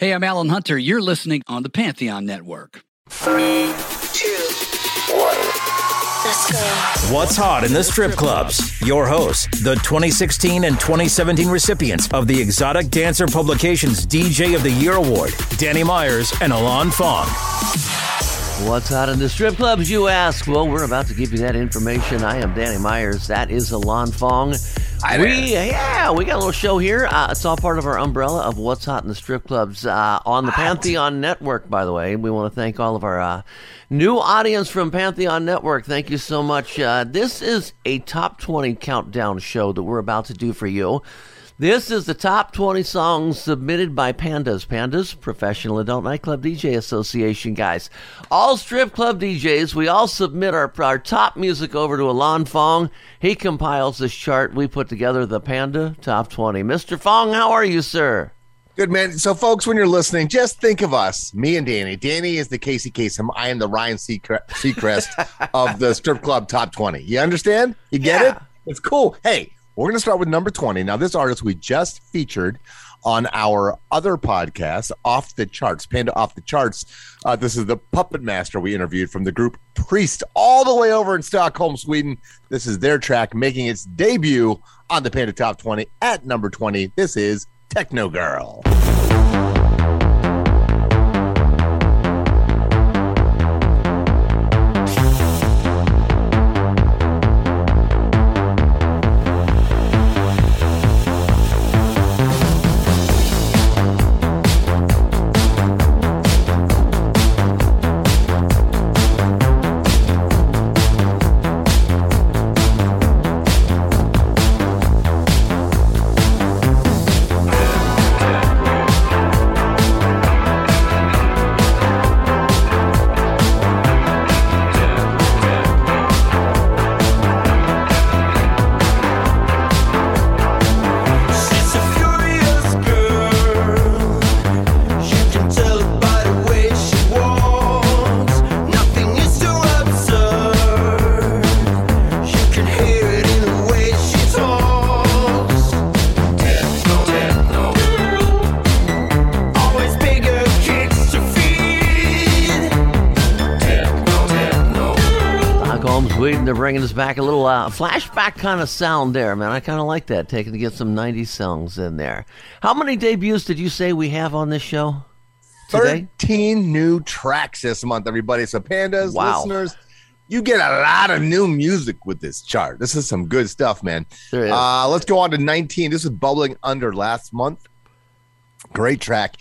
Hey, I'm Alan Hunter. You're listening on the Pantheon Network. Three, two, one. Let's go. What's hot in the strip clubs? Your hosts, the 2016 and 2017 recipients of the Exotic Dancer Publications DJ of the Year Award, Danny Myers and Alon Fong. What's hot in the strip clubs, you ask? Well, we're about to give you that information. I am Danny Myers. That is Alon Fong. Hi we yeah, we got a little show here. Uh, it's all part of our umbrella of what's hot in the strip clubs uh, on the Pantheon Network. By the way, we want to thank all of our uh, new audience from Pantheon Network. Thank you so much. Uh, this is a top twenty countdown show that we're about to do for you. This is the top 20 songs submitted by Pandas. Pandas, Professional Adult Nightclub DJ Association, guys. All strip club DJs, we all submit our, our top music over to Alon Fong. He compiles this chart. We put together the Panda Top 20. Mr. Fong, how are you, sir? Good man. So, folks, when you're listening, just think of us, me and Danny. Danny is the Casey Kasem. I am the Ryan Seacrest of the strip club top 20. You understand? You get Yeah. it? It's cool. Hey, we're going to start with number 20. Now, this artist we just featured on our other podcast, Off the Charts, Panda Off the Charts. Uh, this is the puppet master we interviewed from the group Priest, all the way over in Stockholm, Sweden. This is their track making its debut on the Panda Top 20 at number 20. This is Techno Girl. Stockholm, Sweden, they're bringing us back a little uh, flashback kind of sound there, man. I kind of like that, taking to get some 90s songs in there. How many debuts did you say we have on this show today? 13 new tracks this month, everybody. So, Pandas, Wow. listeners, you get a lot of new music with this chart. This is some good stuff, man. Uh, let's go on to 19. This is Bubbling Under last month. Great track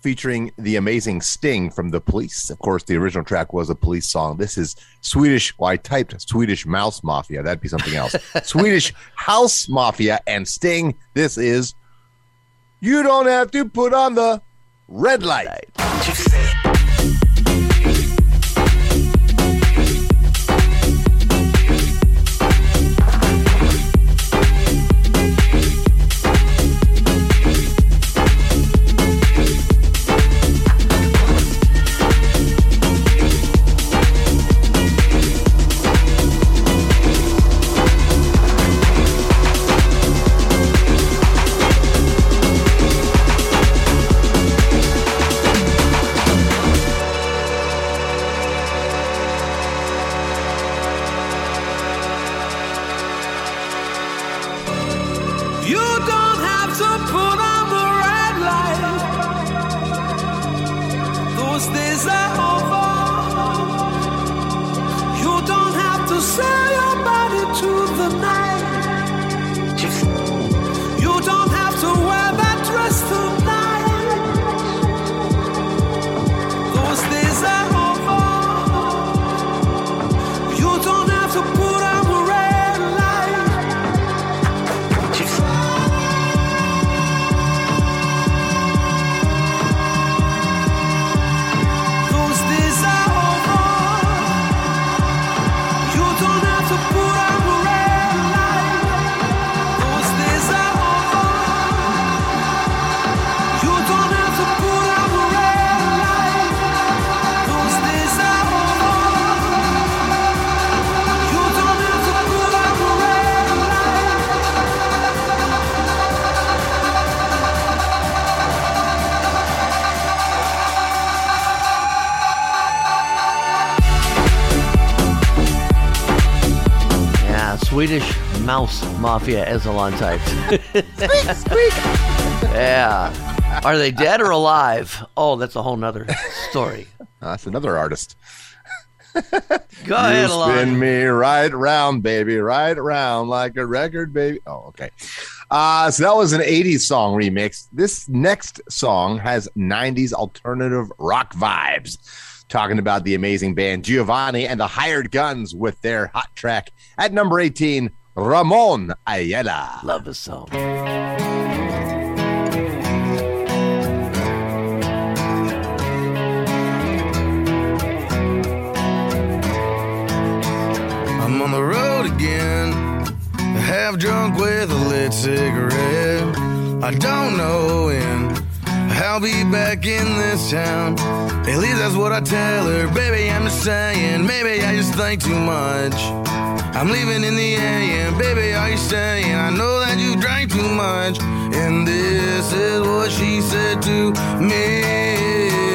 featuring the amazing Sting from The Police. Of course, the original track was a police song. This is Swedish. Well, I typed Swedish Mouse Mafia. That'd be something else. Swedish House Mafia and Sting. This is You Don't Have to Put on the Red Light. You don't Swedish Mouse Mafia, as Alon typed. yeah. Are they dead or alive? Oh, that's a whole nother story. That's another artist. Go you Alon. spin me right round, baby, right round like a record, baby. Oh, okay. Uh, so that was an 80s song remix. This next song has 90s alternative rock vibes. Talking about the amazing band Giovanni and the Hired Guns with their hot track at number 18, Ramon Ayala. Love this song. I'm on the road again, half drunk with a lit cigarette. I don't know when I'll be back in this town. At least that's what I tell her. Baby, I'm just saying, maybe I just think too much. I'm leaving in the AM, baby, are you saying? I know that you drank too much. And this is what she said to me.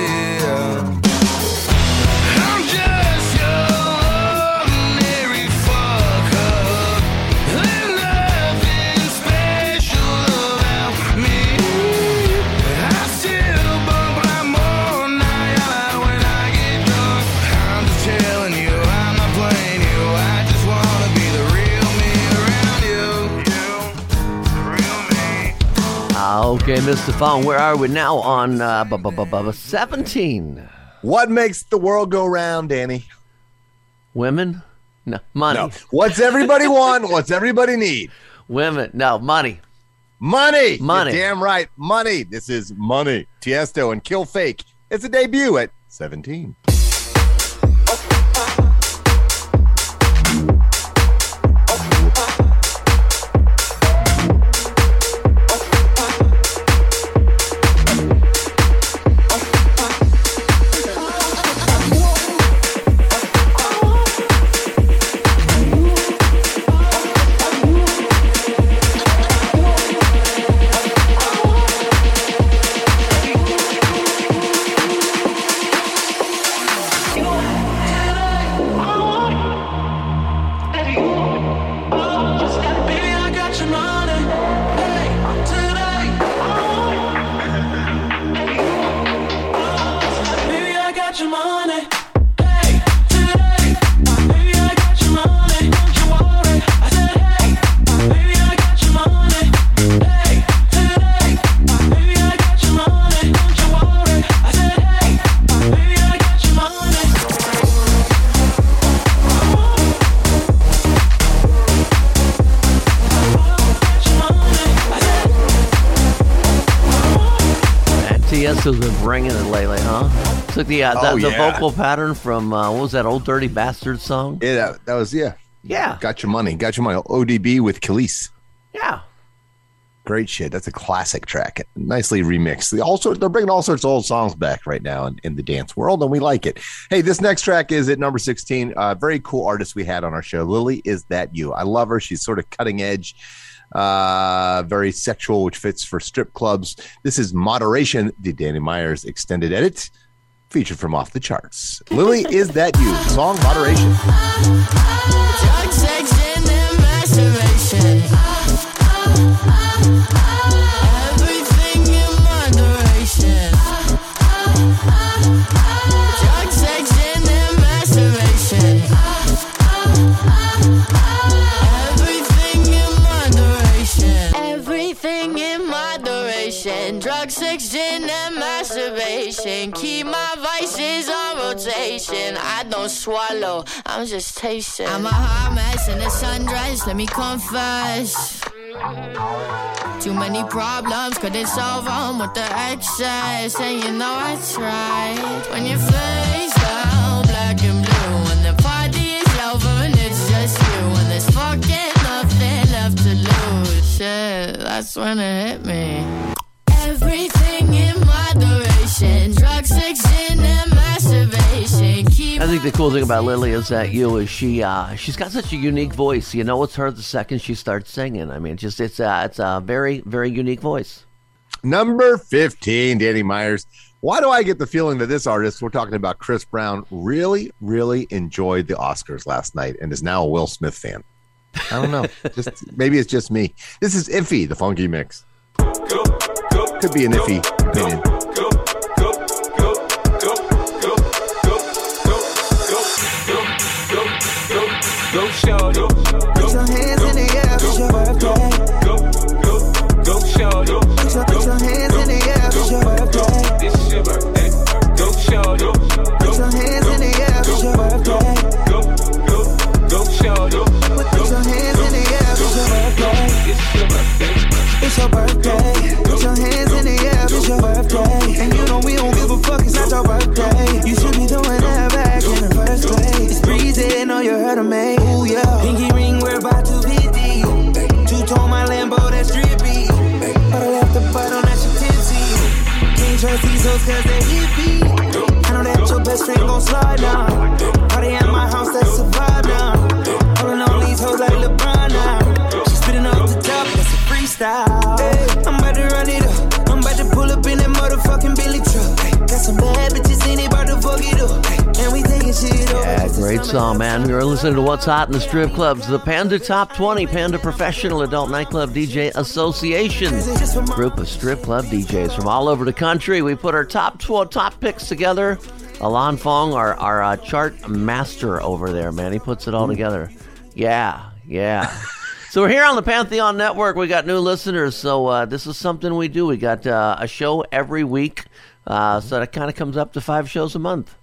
Okay, Mr. Fong, where are we now? On uh, bu- bu- bu- 17. What makes the world go round, Danny? Women? No. Money. No. What's everybody want? What's everybody need? Women. No, money. Money. Money. You're damn right. Money. This is Money. Tiesto and Kill Fake. It's a debut at 17. Tiesto's been bringing it lately, huh? Took the, uh, the, Oh, the yeah. vocal pattern from, uh, what was that, Old Dirty Bastard song? Yeah, that, that was, yeah. Yeah. Got your money. Got your money. ODB with Kelis. Yeah. Great shit. That's a classic track. Nicely remixed. They also they're bringing all sorts of old songs back right now in, in the dance world, and we like it. Hey, this next track is at number 16. Uh, very cool artist we had on our show. Lily, is that you? I love her. She's sort of cutting edge, uh, very sexual, which fits for strip clubs. This is Moderation, the Danny Myers extended edit, featured from off the charts. Lily, is that you? Song Moderation. Masturbation. Keep my vices on rotation. I don't swallow, I'm just tasting. I'm a hot mess in a sundress, let me confess. Too many problems, couldn't solve them with the excess. And you know I tried. When your face down, black and blue. When the party is over and it's just you. When there's fucking nothing left to lose. Shit, that's when it hit me. Everything in moderation. Think the cool thing about Lily is that you is she uh she's got such a unique voice. You know it's her the second she starts singing. I mean, just it's uh it's a very very unique voice. Number 15, Danny Myers. Why do I get the feeling that this artist, we're talking about Chris Brown, really, really enjoyed the Oscars last night and is now a Will Smith fan? I don't know. just maybe it's just me. This is iffy, the funky mix. Could be an iffy opinion. Listening to What's Hot in the Strip Clubs, the Panda Top 20 Panda Professional Adult Nightclub DJ Association. Group of strip club DJs from all over the country. We put our top 12 top picks together. Alon Fong, our, our uh, chart master over there, man. He puts it all together. Yeah, yeah. So we're here on the Pantheon Network. We got new listeners, so uh, this is something we do. We got uh, a show every week, uh, so that kind of comes up to five shows a month.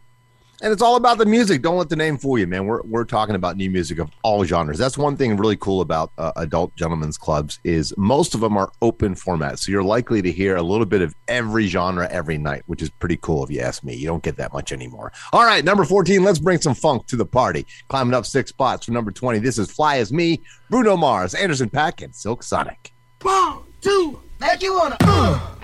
And it's all about the music. Don't let the name fool you, man. We're, we're talking about new music of all genres. That's one thing really cool about uh, adult gentlemen's clubs is most of them are open format. So you're likely to hear a little bit of every genre every night, which is pretty cool if you ask me. You don't get that much anymore. All right, number 14, let's bring some funk to the party. Climbing up six spots from number 20. This is Fly As Me, Bruno Mars, Anderson Paak, and Silk Sonic. One, two, make you wanna. Uh.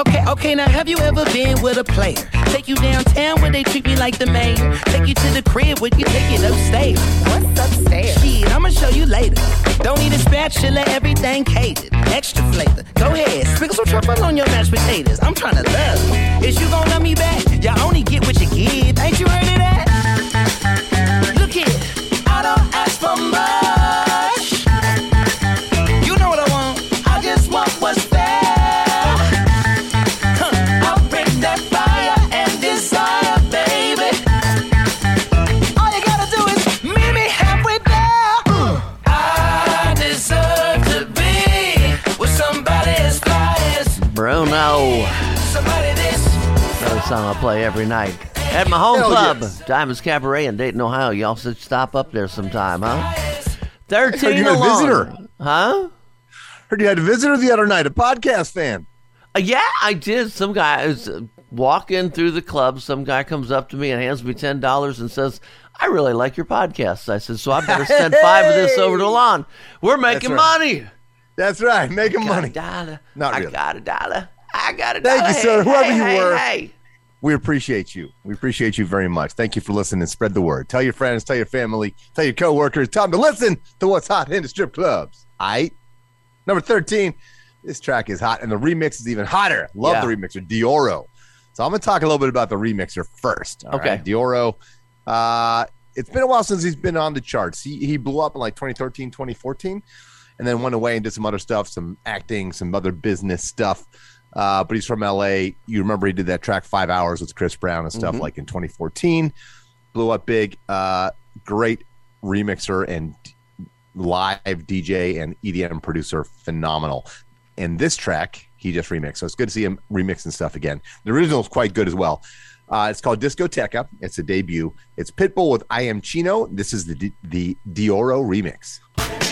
Okay, okay. Now, have you ever been with a player? Take you downtown where they treat me like the mayor. Take you to the crib where you take it upstairs. What's upstairs? Shit, I'ma show you later. Don't need a spatula, everything catered. Extra flavor. Go ahead, sprinkle some truffle on your mashed potatoes. I'm trying to love. Is you gonna love me back? Y'all only get what you play every night. At my home Hell club, yes. Diamonds Cabaret in Dayton, Ohio. Y'all should stop up there sometime, huh? 13 you had a alone. visitor. Huh? Heard you had a visitor the other night, a podcast fan. Uh, yeah, I did. Some guy is uh, walking through the club. Some guy comes up to me and hands me ten dollars and says, "I really like your podcast." I said, "So I better send five of this over to Lon. We're making right. money. That's right, making money. dollar. Not I got a dollar. I got a Thank dollar. you, sir, Hey, whoever hey, you hey, were. We appreciate you. We appreciate you very much. Thank you for listening. Spread the word. Tell your friends, tell your family, tell your coworkers. Tell them to listen to what's hot in the strip clubs. All right. Number 13. This track is hot, and the remix is even hotter. Love Yeah. the remixer, Deorro. So I'm going to talk a little bit about the remixer first. Okay. right? Deorro. Uh, it's been a while since he's been on the charts. He, he blew up in like 2013, 2014, and then went away and did some other stuff, some acting, some other business stuff. Uh, but he's from LA. You remember he did that track Five Hours with Chris Brown and stuff like in 2014. Blew up big. Uh, great remixer and live DJ and EDM producer. Phenomenal. And this track he just remixed. So it's good to see him remixing stuff again. The original is quite good as well. Uh, it's called Discoteca. It's a debut. It's Pitbull with I Am Chino. This is the the Deorro remix.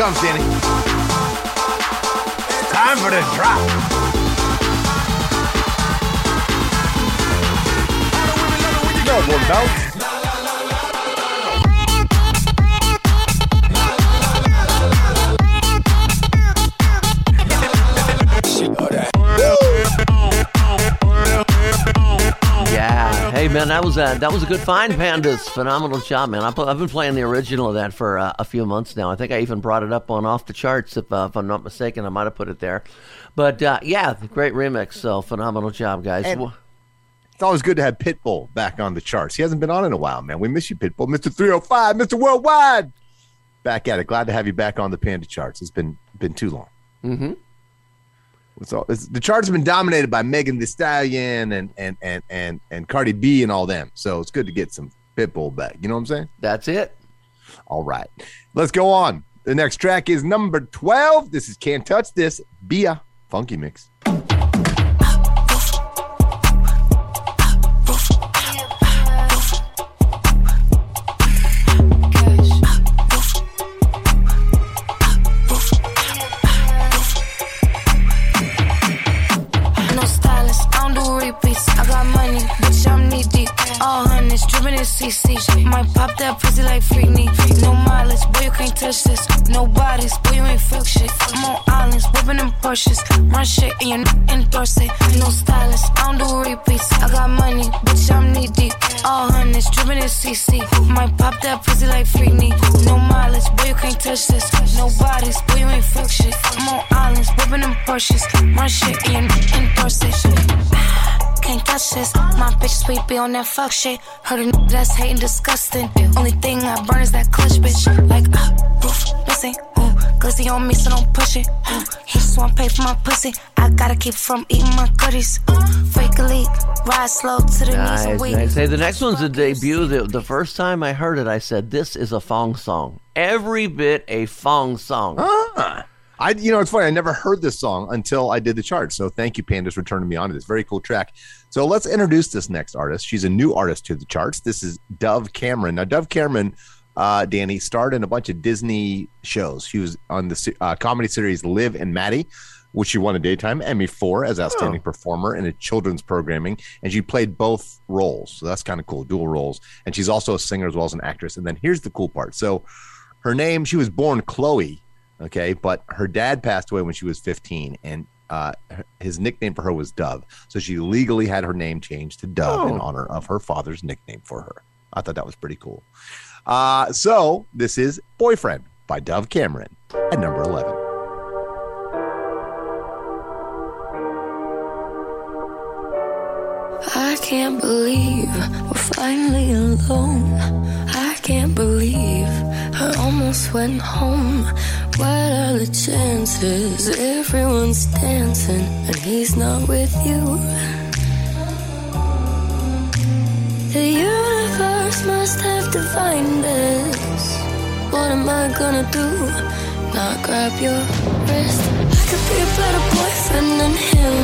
Comes, Danny. Time for the drop. More bounce. Man, that was a that was a good find, Pandas. Phenomenal job, man. I've been playing the original of that for uh, a few months now. I think I even brought it up on off the charts, if, uh, if I'm not mistaken. I might have put it there. But uh, yeah, great remix. So phenomenal job, guys. And- It's always good to have Pitbull back on the charts. He hasn't been on in a while, man. We miss you, Pitbull. Mr. 305, Mr. Worldwide. Back at it. Glad to have you back on the Panda charts. It's been been too long. Mm-hmm. It's all, it's, the charts have been dominated by Megan Thee Stallion and and and and and Cardi B and all them. So it's good to get some Pitbull back. You know what I'm saying? That's it. All right, let's go on. The next track is number 12. This is Can't Touch This. Bia Funky Mix. On that fuck shit. Heard a n- that's hating disgusting. Only thing I burn is that clutch bitch. Like, uh, oof, missing, ooh. Glizzy on me, so don't push it. Ooh. He just wanna pay for my pussy. I gotta keep from eating my goodies. Fake a leak, ride slow to the knees Nice, and weak. nice. Hey, the next one's a debut. The, the first time I heard it, I said, "This is a Fong song. Every bit a Fong song." Ah. I, you know, it's funny. I never heard this song until I did the chart. So thank you, Pandas, for turning me on to this very cool track. So let's introduce this next artist. She's a new artist to the charts. This is Dove Cameron. Now, Dove Cameron, uh, Danny, starred in a bunch of Disney shows. She was on the uh, comedy series Liv and Maddie, which she won a daytime Emmy for as outstanding performer in a children's programming, and she played both roles. So that's kind of cool, dual roles. And she's also a singer as well as an actress. And then here's the cool part. So her name, she was born Chloe, okay, but her dad passed away when she was 15, and uh, his nickname for her was Dove. So she legally had her name changed to Dove in Oh. honor of her father's nickname for her. I thought that was pretty cool. Uh, so this is Boyfriend by Dove Cameron at number 11. I can't believe we're finally alone. I can't believe I almost went home. What are the chances? Everyone's dancing and he's not with you. The universe must have divined this. What am I gonna do? Not grab your wrist. I could be a better boyfriend than him.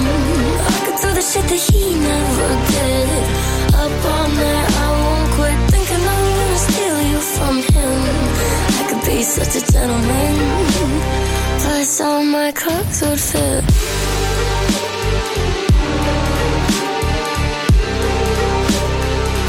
I could do the shit that he never did. Up all night, I from him. I could be such a gentleman. Plus, all my clothes would fit.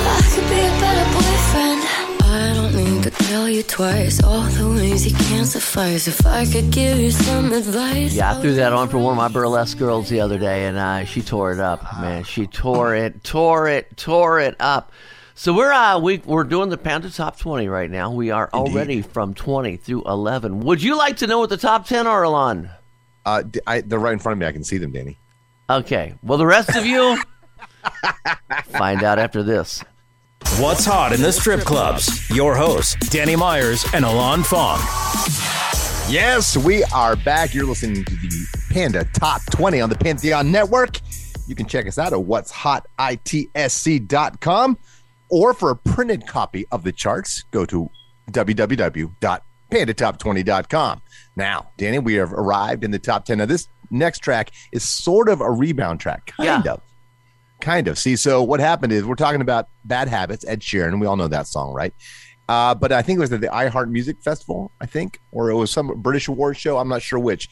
I could be a better boyfriend. I don't need to tell you twice all the ways you can't suffice. If I could give you some advice, Yeah, I threw that on for one of my burlesque girls the other day, and uh, she tore it up. Man, she tore it, tore it, tore it up. So we're uh, we we're doing the Panda Top 20 right now. We are already from 20 through 11. Would you like to know what the top 10 are, Alon? Uh, d- I, they're right in front of me. I can see them, Danny. Okay. Well, the rest of you find out after this. What's hot in the strip clubs? Your hosts, Danny Myers and Alon Fong. Yes, we are back. You're listening to the Panda Top 20 on the Pantheon Network. You can check us out at what's hot itsc.com or for a printed copy of the charts, go to www.pandatop20.com. Now, Danny, we have arrived in the top 10. Now, this next track is sort of a rebound track, kind Yeah. of. Kind of. See, so what happened is we're talking about Bad Habits, Ed Sheeran. We all know that song, right? Uh, but I think it was at the iHeart Music Festival, I think, or it was some British award show. I'm not sure which.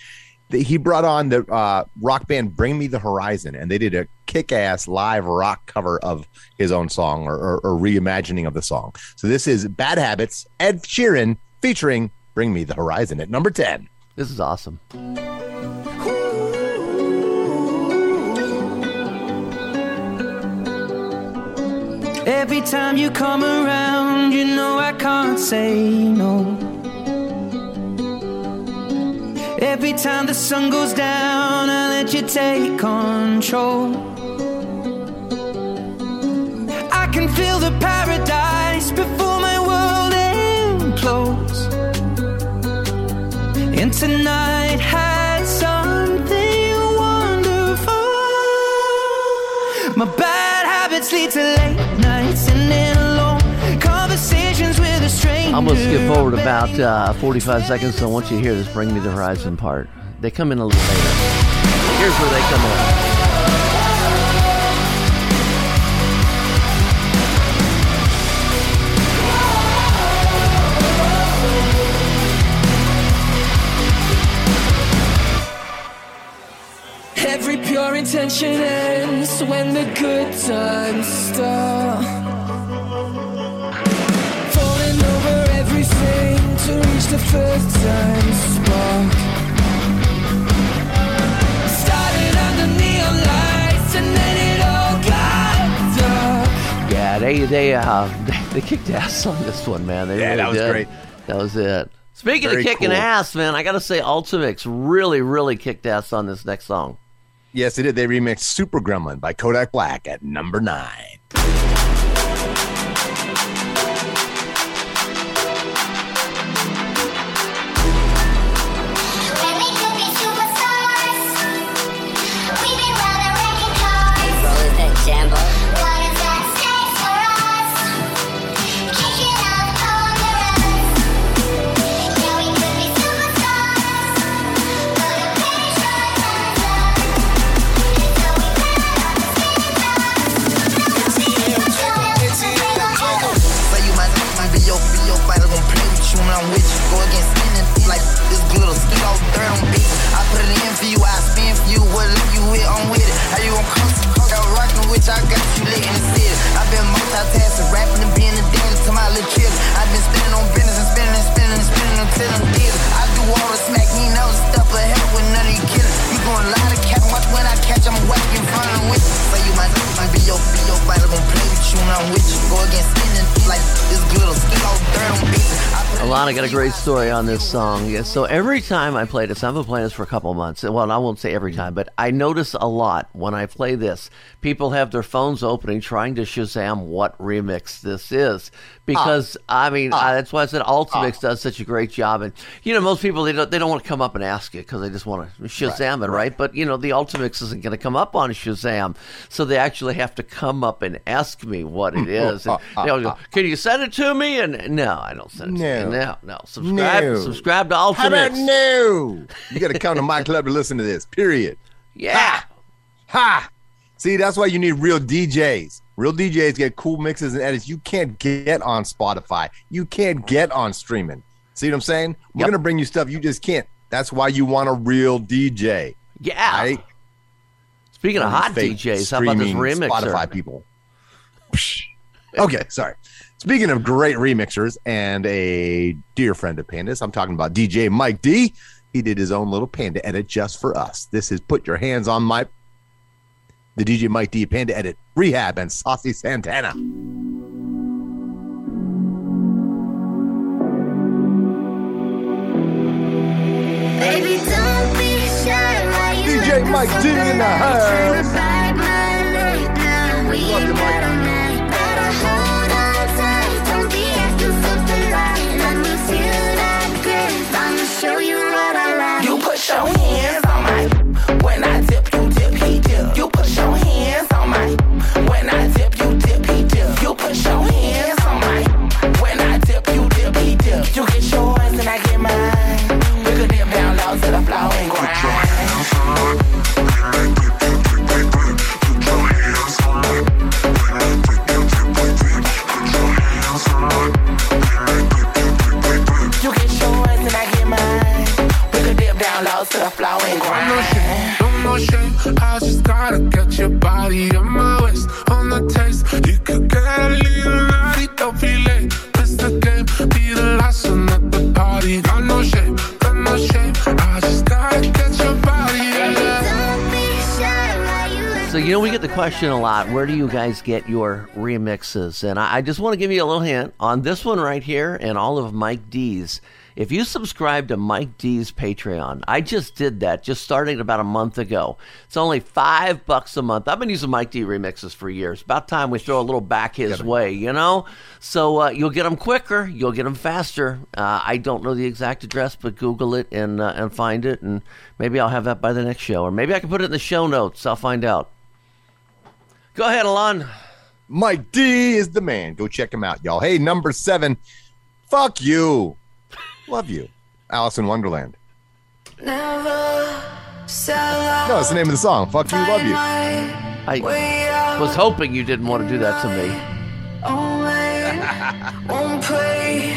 The- He brought on the uh, rock band Bring Me the Horizon, and they did a kick-ass live rock cover of his own song or, or, or reimagining of the song. So this is Bad Habits, Ed Sheeran featuring Bring Me the Horizon at number 10. This is awesome. Every time you come around, you know I can't say no. Every time the sun goes down, I let you take control. I can feel the paradise before my world implodes. And tonight has something wonderful. My bad I'm going to skip forward about uh, 45 seconds, so I want you to hear this Bring Me the Horizon part. They come in a little later. Here's where they come in. Every pure intention ends when the good times start. To the first time spark. Started under neon lights and then it all got dark. Yeah, they they uh they, they kicked ass on this one, man. They Yeah, really that was did. great. That was it. Speaking Very of kicking cool. ass, man, I gotta say Ultimix really, really kicked ass on this next song. Yes, they did. They remixed Super Gremlin by Kodak Black at number nine. I put got a great story on this song. Yeah, so every time I play this, I've been playing this for a couple months. Well, I won't say every time, but I notice a lot when I play this. People have their phones opening, trying to Shazam what remix this is. Because I mean, ah. I, that's why I said Ultimix ah. does such a great job. And you know, most people they don't they don't want to come up and ask you because they just want to Shazam it, right? But you know, the Ultimix isn't going to come up on Shazam, so they actually have to come up and ask me what it is. And ah, they'll go, "Can you send it to me?" And no, I don't send it to No. No, no. Subscribe, No. subscribe to How about no? You got to come to my club to listen to this. Period. Yeah. Ha! See, that's why you need real DJs. Real DJs get cool mixes and edits you can't get on Spotify. You can't get on streaming. See what I'm saying? We're gonna bring you stuff you just can't. That's why you want a real DJ. Yeah. Right? Speaking of hot DJs, how about this remixer? Spotify people. Okay, sorry. Speaking of great remixers and a dear friend of Pandas, I'm talking about DJ Mike D. He did his own little Panda edit just for us. This is Put Your Hands on My. The DJ Mike D Panda edit, Rehab, and Saucy Santana. Baby, don't be shy. Why you DJ Mike D in the house. To the floor and grind. No shame, no more shame. I just gotta get your body on my waist. On the taste, you could get a little naughty, don't be late. Miss the game, be the last one at the party. Got no shame, got no shame. I just gotta get your body. Yeah. Don't be shy while you So you know we get the question a lot. Where do you guys get your remixes? And I, I just want to give you a little hint on this one right here and all of Mike D's. If you subscribe to Mike D's Patreon, I just did that, just starting about a month ago. It's only five bucks a month. I've been using Mike D remixes for years. About time we throw a little back his way, you know. So uh, you'll get them quicker, you'll get them faster. Uh, I don't know the exact address, but Google it and uh, and find it, and maybe I'll have that by the next show, or maybe I can put it in the show notes. I'll find out. Go ahead, Alon. Mike D is the man. Go check him out, y'all. Hey, number seven. Fuck you. Love you. Alice in Wonderland. Never sell out. No, it's the name of the song. Fuck you, love you. I was hoping you didn't want to do that to me. Only won't play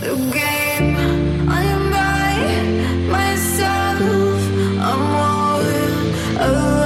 the game. I am by myself. I'm all alone.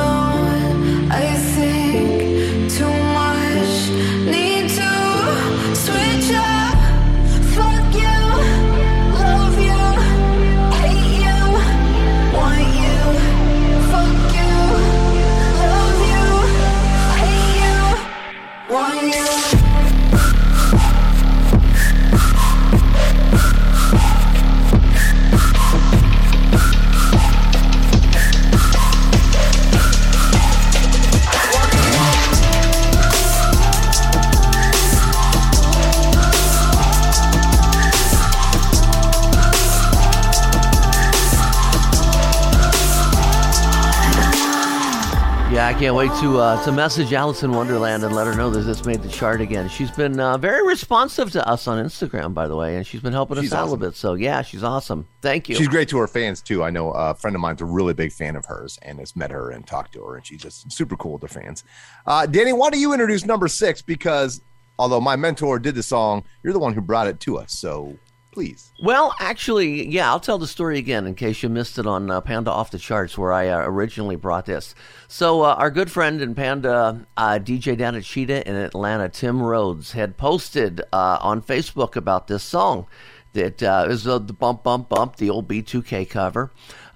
Can't wait to uh, to message Alice in Wonderland and let her know that this made the chart again. She's been uh, very responsive to us on Instagram, by the way, and she's been helping She's us out a little bit. So yeah, she's awesome. Thank you. She's great to her fans too. I know a friend of mine's a really big fan of hers and has met her and talked to her, and she's just super cool with her fans. Uh, Danny, why don't you introduce number six? Because although my mentor did the song, you're the one who brought it to us. So please. Well, actually, yeah, I'll tell the story again in case you missed it on uh, Panda Off the Charts, where I uh, originally brought this. So, uh, our good friend and Panda uh, DJ down at Cheetah in Atlanta, Tim Rhodes, had posted uh, on Facebook about this song that uh, is the Bump Bump Bump, the old B2K cover.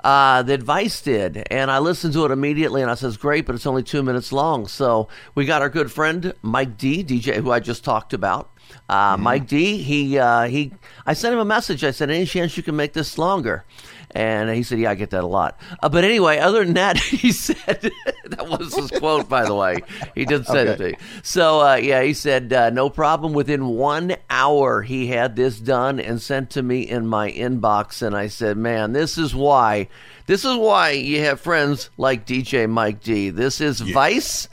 Uh, that Vice did, and I listened to it immediately, and I says, "Great," but it's only two minutes long. So we got our good friend Mike D, DJ, who I just talked about. Uh, Mike D, he uh, he, I sent him a message. I said, "Any chance you can make this longer?" And he said, "Yeah, I get that a lot." Uh, but anyway, other than that, he said that was his quote, by the way. He did say that to me. So uh, yeah, he said, uh, "No problem." Within one hour, he had this done and sent to me in my inbox. And I said, "Man, this is why." This is why you have friends like DJ Mike D. This is Vice,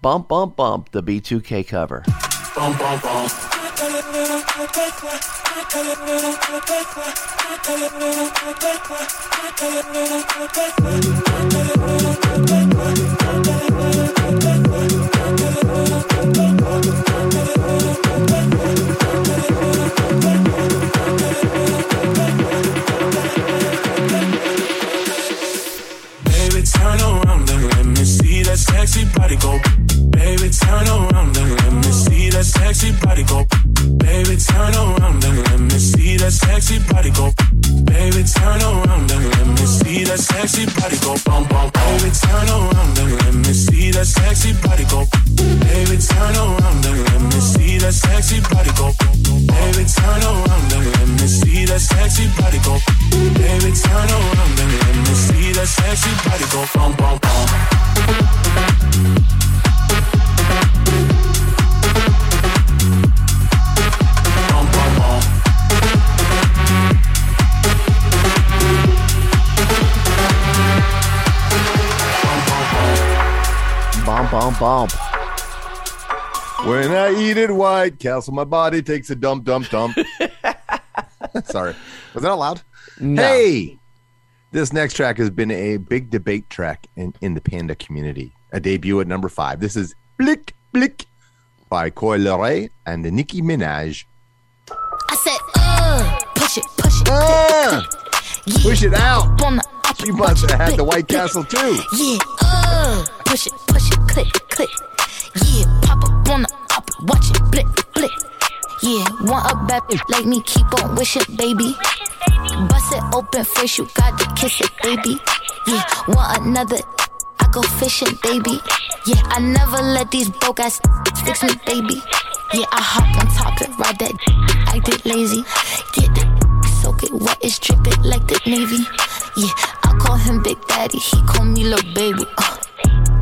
Bump Bump Bump, the B2K cover. Bum, bum, bum. Baby, turn around and let me see that sexy body go. Baby, turn around and let me that sexy body go. Baby, turn around and let me see that sexy body go. Baby, turn around and let me see that sexy body go. Bum, bum, Baby, turn around and let me see that sexy body go. Baby, When I eat it white, Castle, my body takes a dump, dump, dump. Sorry. Was that allowed? No. Hey! This next track has been a big debate track in, in the Panda community. A debut at number five. This is Blick Blick by Coi Leray and Nicki Minaj. I said, uh, push it, push it. Ah! Push it out. On the She must have had the White Castle too. Yeah, uh, push it, push it, click, click. Yeah, pop up on the up, watch it, blip, blip. Yeah, want a bad bitch like me, keep on wishing, baby. Bust it open first, you got to kiss it, baby. Yeah, want another. I go fishing, baby. Yeah, I never let these broke ass fix me, baby. Yeah, I hop on top and ride that acted lazy. Get the soak it wet, it's dripping like the Navy. Yeah, I call him Big Daddy, he call me little baby. Uh,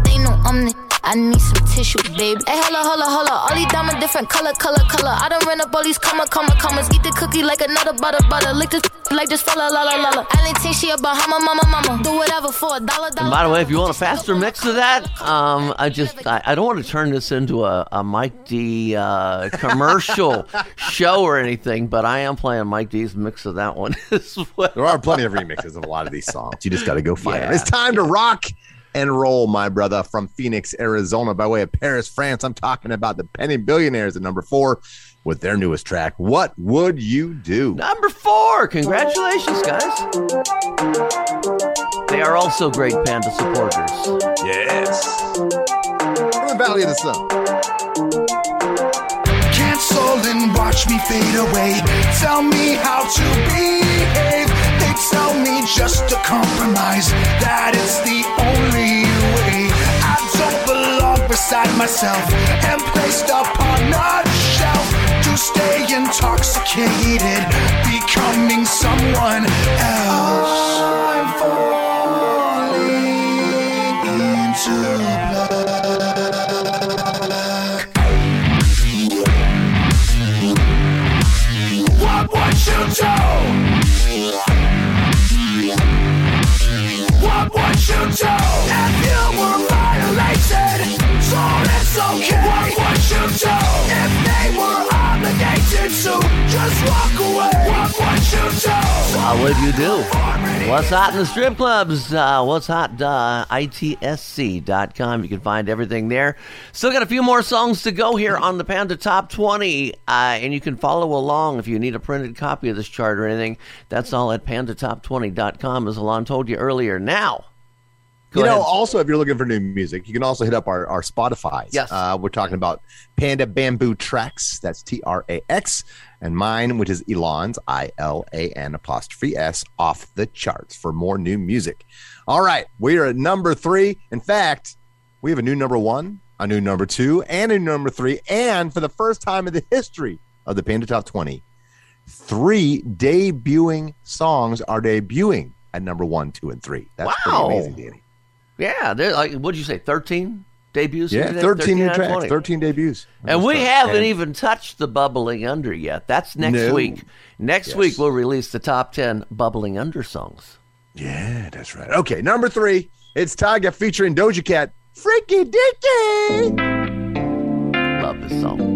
they know I'm the. I need some tissue, baby. Hey, holla, holla, holla. All these diamonds different color, color, color. I done ran up all these comma, comma, commas. Eat the cookie like another butter, butter. Lick this like this fella, la, la, la, la. I didn't think she a Bahama, mama, mama. Do whatever for a dollar, dollar. And by the way, if you want a faster mix of that, um, I just I, I don't want to turn this into a, a Mike D uh, commercial show or anything, but I am playing Mike D's mix of that one as well. There are plenty of remixes of a lot of these songs. You just got to go find them. It's time to rock and roll, my brother, from Phoenix, Arizona, by way of Paris, France. I'm talking about the Penny Billionaires at number four with their newest track. What would you do? Number four, congratulations, guys. They are also great Panda supporters. Yes. From the Valley of the Sun. Cancel and watch me fade away. Tell me how to behave. Tell me just to compromise. That it's the only way. I don't belong beside myself and placed upon a shelf to stay intoxicated, becoming someone else. Do if you were violated? So it's okay. What would you do if they were obligated to just walk away? What would you do? What would you do? What's hot in the strip clubs? Uh, what's hot? Uh, ITSC.com. You can find everything there. Still got a few more songs to go here on the Panda Top 20. Uh, and you can follow along if you need a printed copy of this chart or anything. That's all at pandatop20.com, as Alon told you earlier. Now, go you know, ahead. also, if you're looking for new music, you can also hit up our, our Spotify. Yes. Uh, we're talking about Panda Bamboo Tracks. That's T R A X. And mine, which is Ilan's, I L A N apostrophe S, off the charts for more new music. All right. We are at number three. In fact, we have a new number one, a new number two, and a new number three. And for the first time in the history of the Panda Top 20, three debuting songs are debuting at number one, two, and three. That's Wow. pretty amazing, Danny. Yeah, they're like, what did you say, 13 debuts? Yeah, today? 13 new tracks, 20. 13 debuts. And we haven't and- even touched the bubbling under yet. That's next No. week. Next Yes. week we'll release the top ten bubbling under songs. Yeah, that's right. Okay, number three, it's Tyga featuring Doja Cat. Freaky Dicky. Love this song.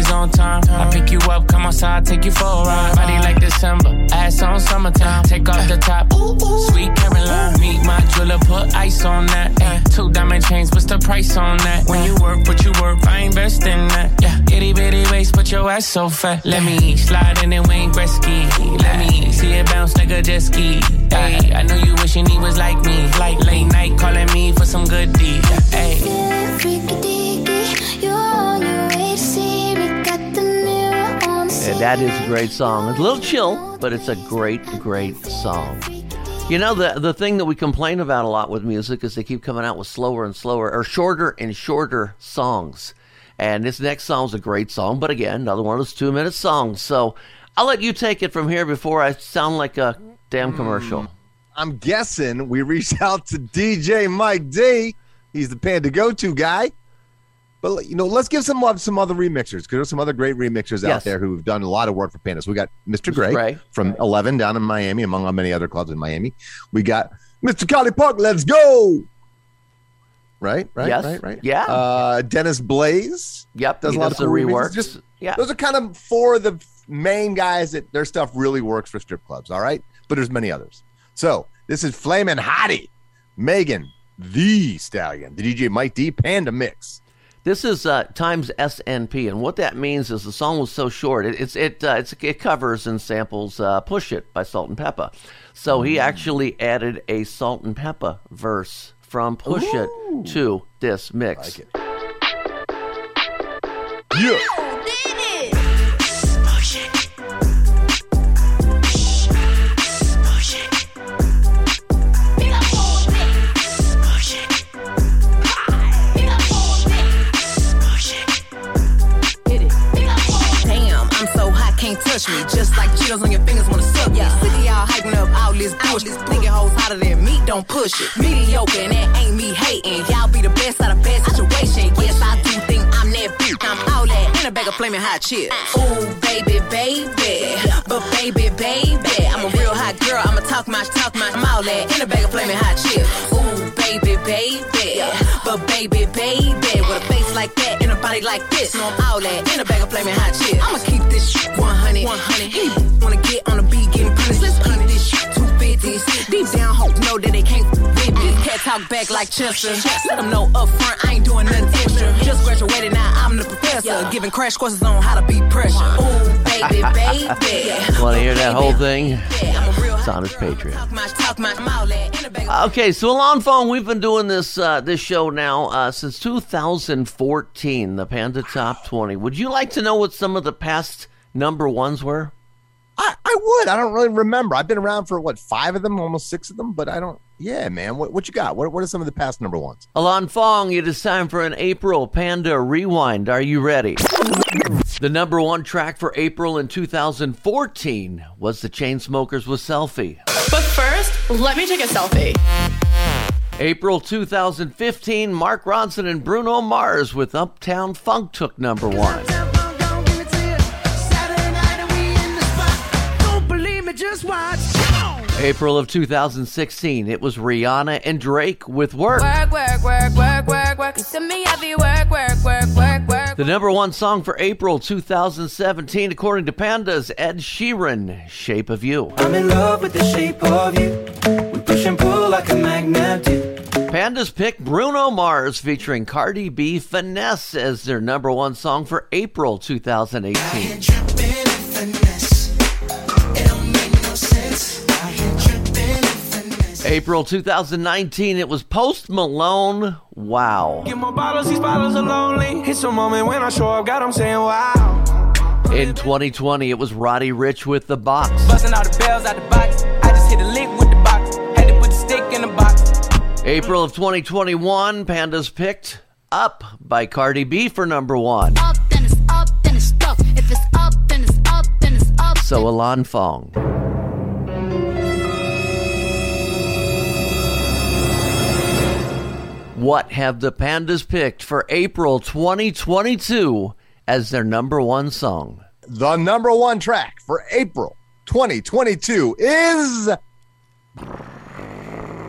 Always on time. I pick you up, come outside, take you for a ride. Body like December, ass on summertime. Take off the top, sweet Caroline. Meet my jeweler, put ice on that. eh. Two diamond chains, what's the price on that? When you work, what you work, I invest in that. Yeah, itty bitty waist, but your ass so fat. Let me slide in and Wayne Gretzky. Let me see it bounce like a jet ski. Ay, I know you wishing he was like me. Like late night calling me for some good deed. Ay. That is a great song. It's a little chill, but it's a great, great song. You know, the the thing that we complain about a lot with music is they keep coming out with slower and slower or shorter and shorter songs. And this next song's a great song, but again, another one of those two minute songs. So I'll let you take it from here before I sound like a damn commercial. Mm, I'm guessing we reached out to DJ Mike D. He's the Panda go-to guy. But you know, let's give some love to some other remixers because there's some other great remixers out there who've done a lot of work for Pandas. We got Mr. Gray, Gray. from 11 down in Miami, among many other clubs in Miami. We got Mr. Collipark. Let's go. right? Right? Yes. Right? Right? Yeah. Uh, Dennis Blaze. Yep, Does a lot does of cool reworks. Just Yeah. Those are kind of four of the main guys that their stuff really works for strip clubs. All right, but there's many others. So this is Flamin' Hottie, Megan Thee Stallion, the DJ Mike D Panda Mix. This is uh, times SNP, and what that means is the song was so short. It, it's it uh, it's, it covers and samples uh, "Push It" by Salt-N-Pepa. So he actually added a Salt-N-Pepa verse from "Push It" to this mix. Like it. Yeah. Just like Cheetos on your fingers wanna suck me. Sick of y'all hyping up all this bullshit. Thinking hoes hotter than me, don't push it. Mediocre, and that ain't me hating. Y'all be the best out of bad situation. In a bag of flaming hot chips. Ooh, baby, baby. But baby, baby. I'm a real hot girl. I'ma talk my talk my I'm all that in a bag of flaming hot chips. Ooh, baby, baby. But baby, baby. With a face like that and a body like this. No, I'm all that in a bag of flaming hot chips. I'ma keep this shit 100. 100. He wanna get on the beat, getting punished. Let's keep this shit 250s. Deep down, hope know that they can't talk back like Chester. Let them know up front, I ain't doing nothing extra. Just graduated, now I'm the professor. Giving crash courses on how to beat pressure. Ooh, baby, baby. Want to hear that whole thing? Yeah, I'm a real It's on his Patreon. Talk my, talk my, I'm all that in a bag of Okay, so Alon Fong, we've been doing this uh, this show now uh, since 2014, the Panda Top 20. Would you like to know what some of the past number ones were? I, I would. I don't really remember. I've been around for what five of them, almost six of them, but I don't. Yeah, man. What what you got? What what are some of the past number ones? Alon Fong, it is time for an April Panda Rewind. Are you ready? The number one track for April in 2014 was the Chainsmokers with Selfie. But first, let me take a selfie. April 2015, Mark Ronson and Bruno Mars with Uptown Funk took number one. April of 2016, it was Rihanna and Drake with Work. Work, work, work, work, work, work. You see me heavy work, work, work, work, work. The number one song for April 2017, according to Pandas, Ed Sheeran, Shape of You. I'm in love with the shape of you. We push and pull like a magnet do. Pandas picked Bruno Mars featuring Cardi B Finesse as their number one song for April 2018. April 2019, it was Post Malone. Wow. Get more bottles, these bottles are lonely. It's a moment when I show up, God, I'm saying wow. In 2020, it was Roddy Ricch with The Box. Busting all the bells out the box. I just hit a lick with the box. Had to put the stick in the box. April of 2021, Pandas picked Up by Cardi B for number one. Up, then it's up, then it's stuck. If it's up, then it's up, then it's up. So Alon Fong. What have the Pandas picked for April 2022 as their number one song? The number one track for April 2022 is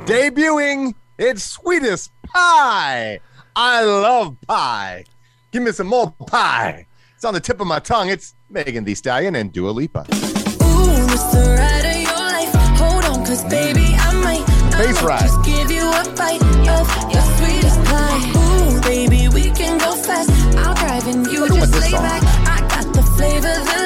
debuting. It's Sweetest Pie. I love pie. Give me some more pie. It's on the tip of my tongue. It's Megan Thee Stallion and Dua Lipa. Ooh, it's the you just lay back. I got the flavor,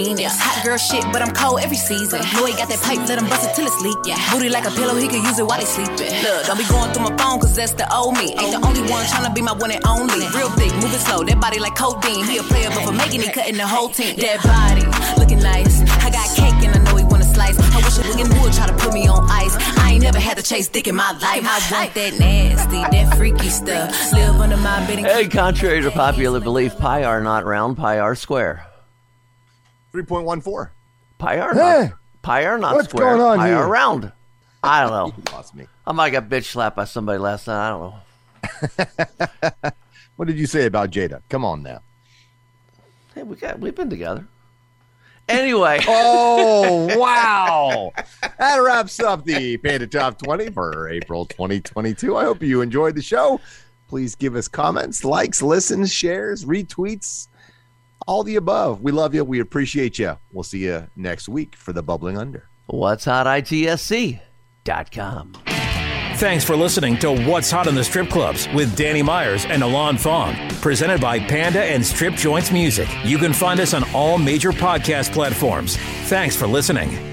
Pussy is the. Hot girl shit, but I'm cold every season. Know he got that pipe, let him bust it till it's leak. Yeah. Booty like a pillow, he could use it while he sleeping. Look, don't be going through my phone, cause that's the old me. Ain't the only one tryna be my one and only. Real thick, moving slow, that body like codeine. He a player, but for making it, cutting the whole team. That body, looking nice. I got cake and I know he wanna slice. I wish a Wigan would try to put me on ice. I ain't never had to chase dick in my life. I want that nasty, that freaky stuff. Live under my bed and Hey, contrary to popular belief, pi are not round, pi are square. 3.14. Pi are Hey, not, pi r not what's square, going on pi here? are round. I don't know. lost me. I might got bitch slapped by somebody last night. I don't know. What did you say about Jada? Come on now. Hey, we got we've been together. Anyway. Oh, wow. That wraps up the Panda Top 20 for April 2022. I hope you enjoyed the show. Please give us comments, likes, listens, shares, retweets, all the above. We love you. We appreciate you. We'll see you next week for the Bubbling Under. What's Hot ITSC dot com. Thanks for listening to What's Hot in the Strip Clubs with Danny Myers and Alon Fong, presented by Panda and Strip Joints Music. You can find us on all major podcast platforms. Thanks for listening.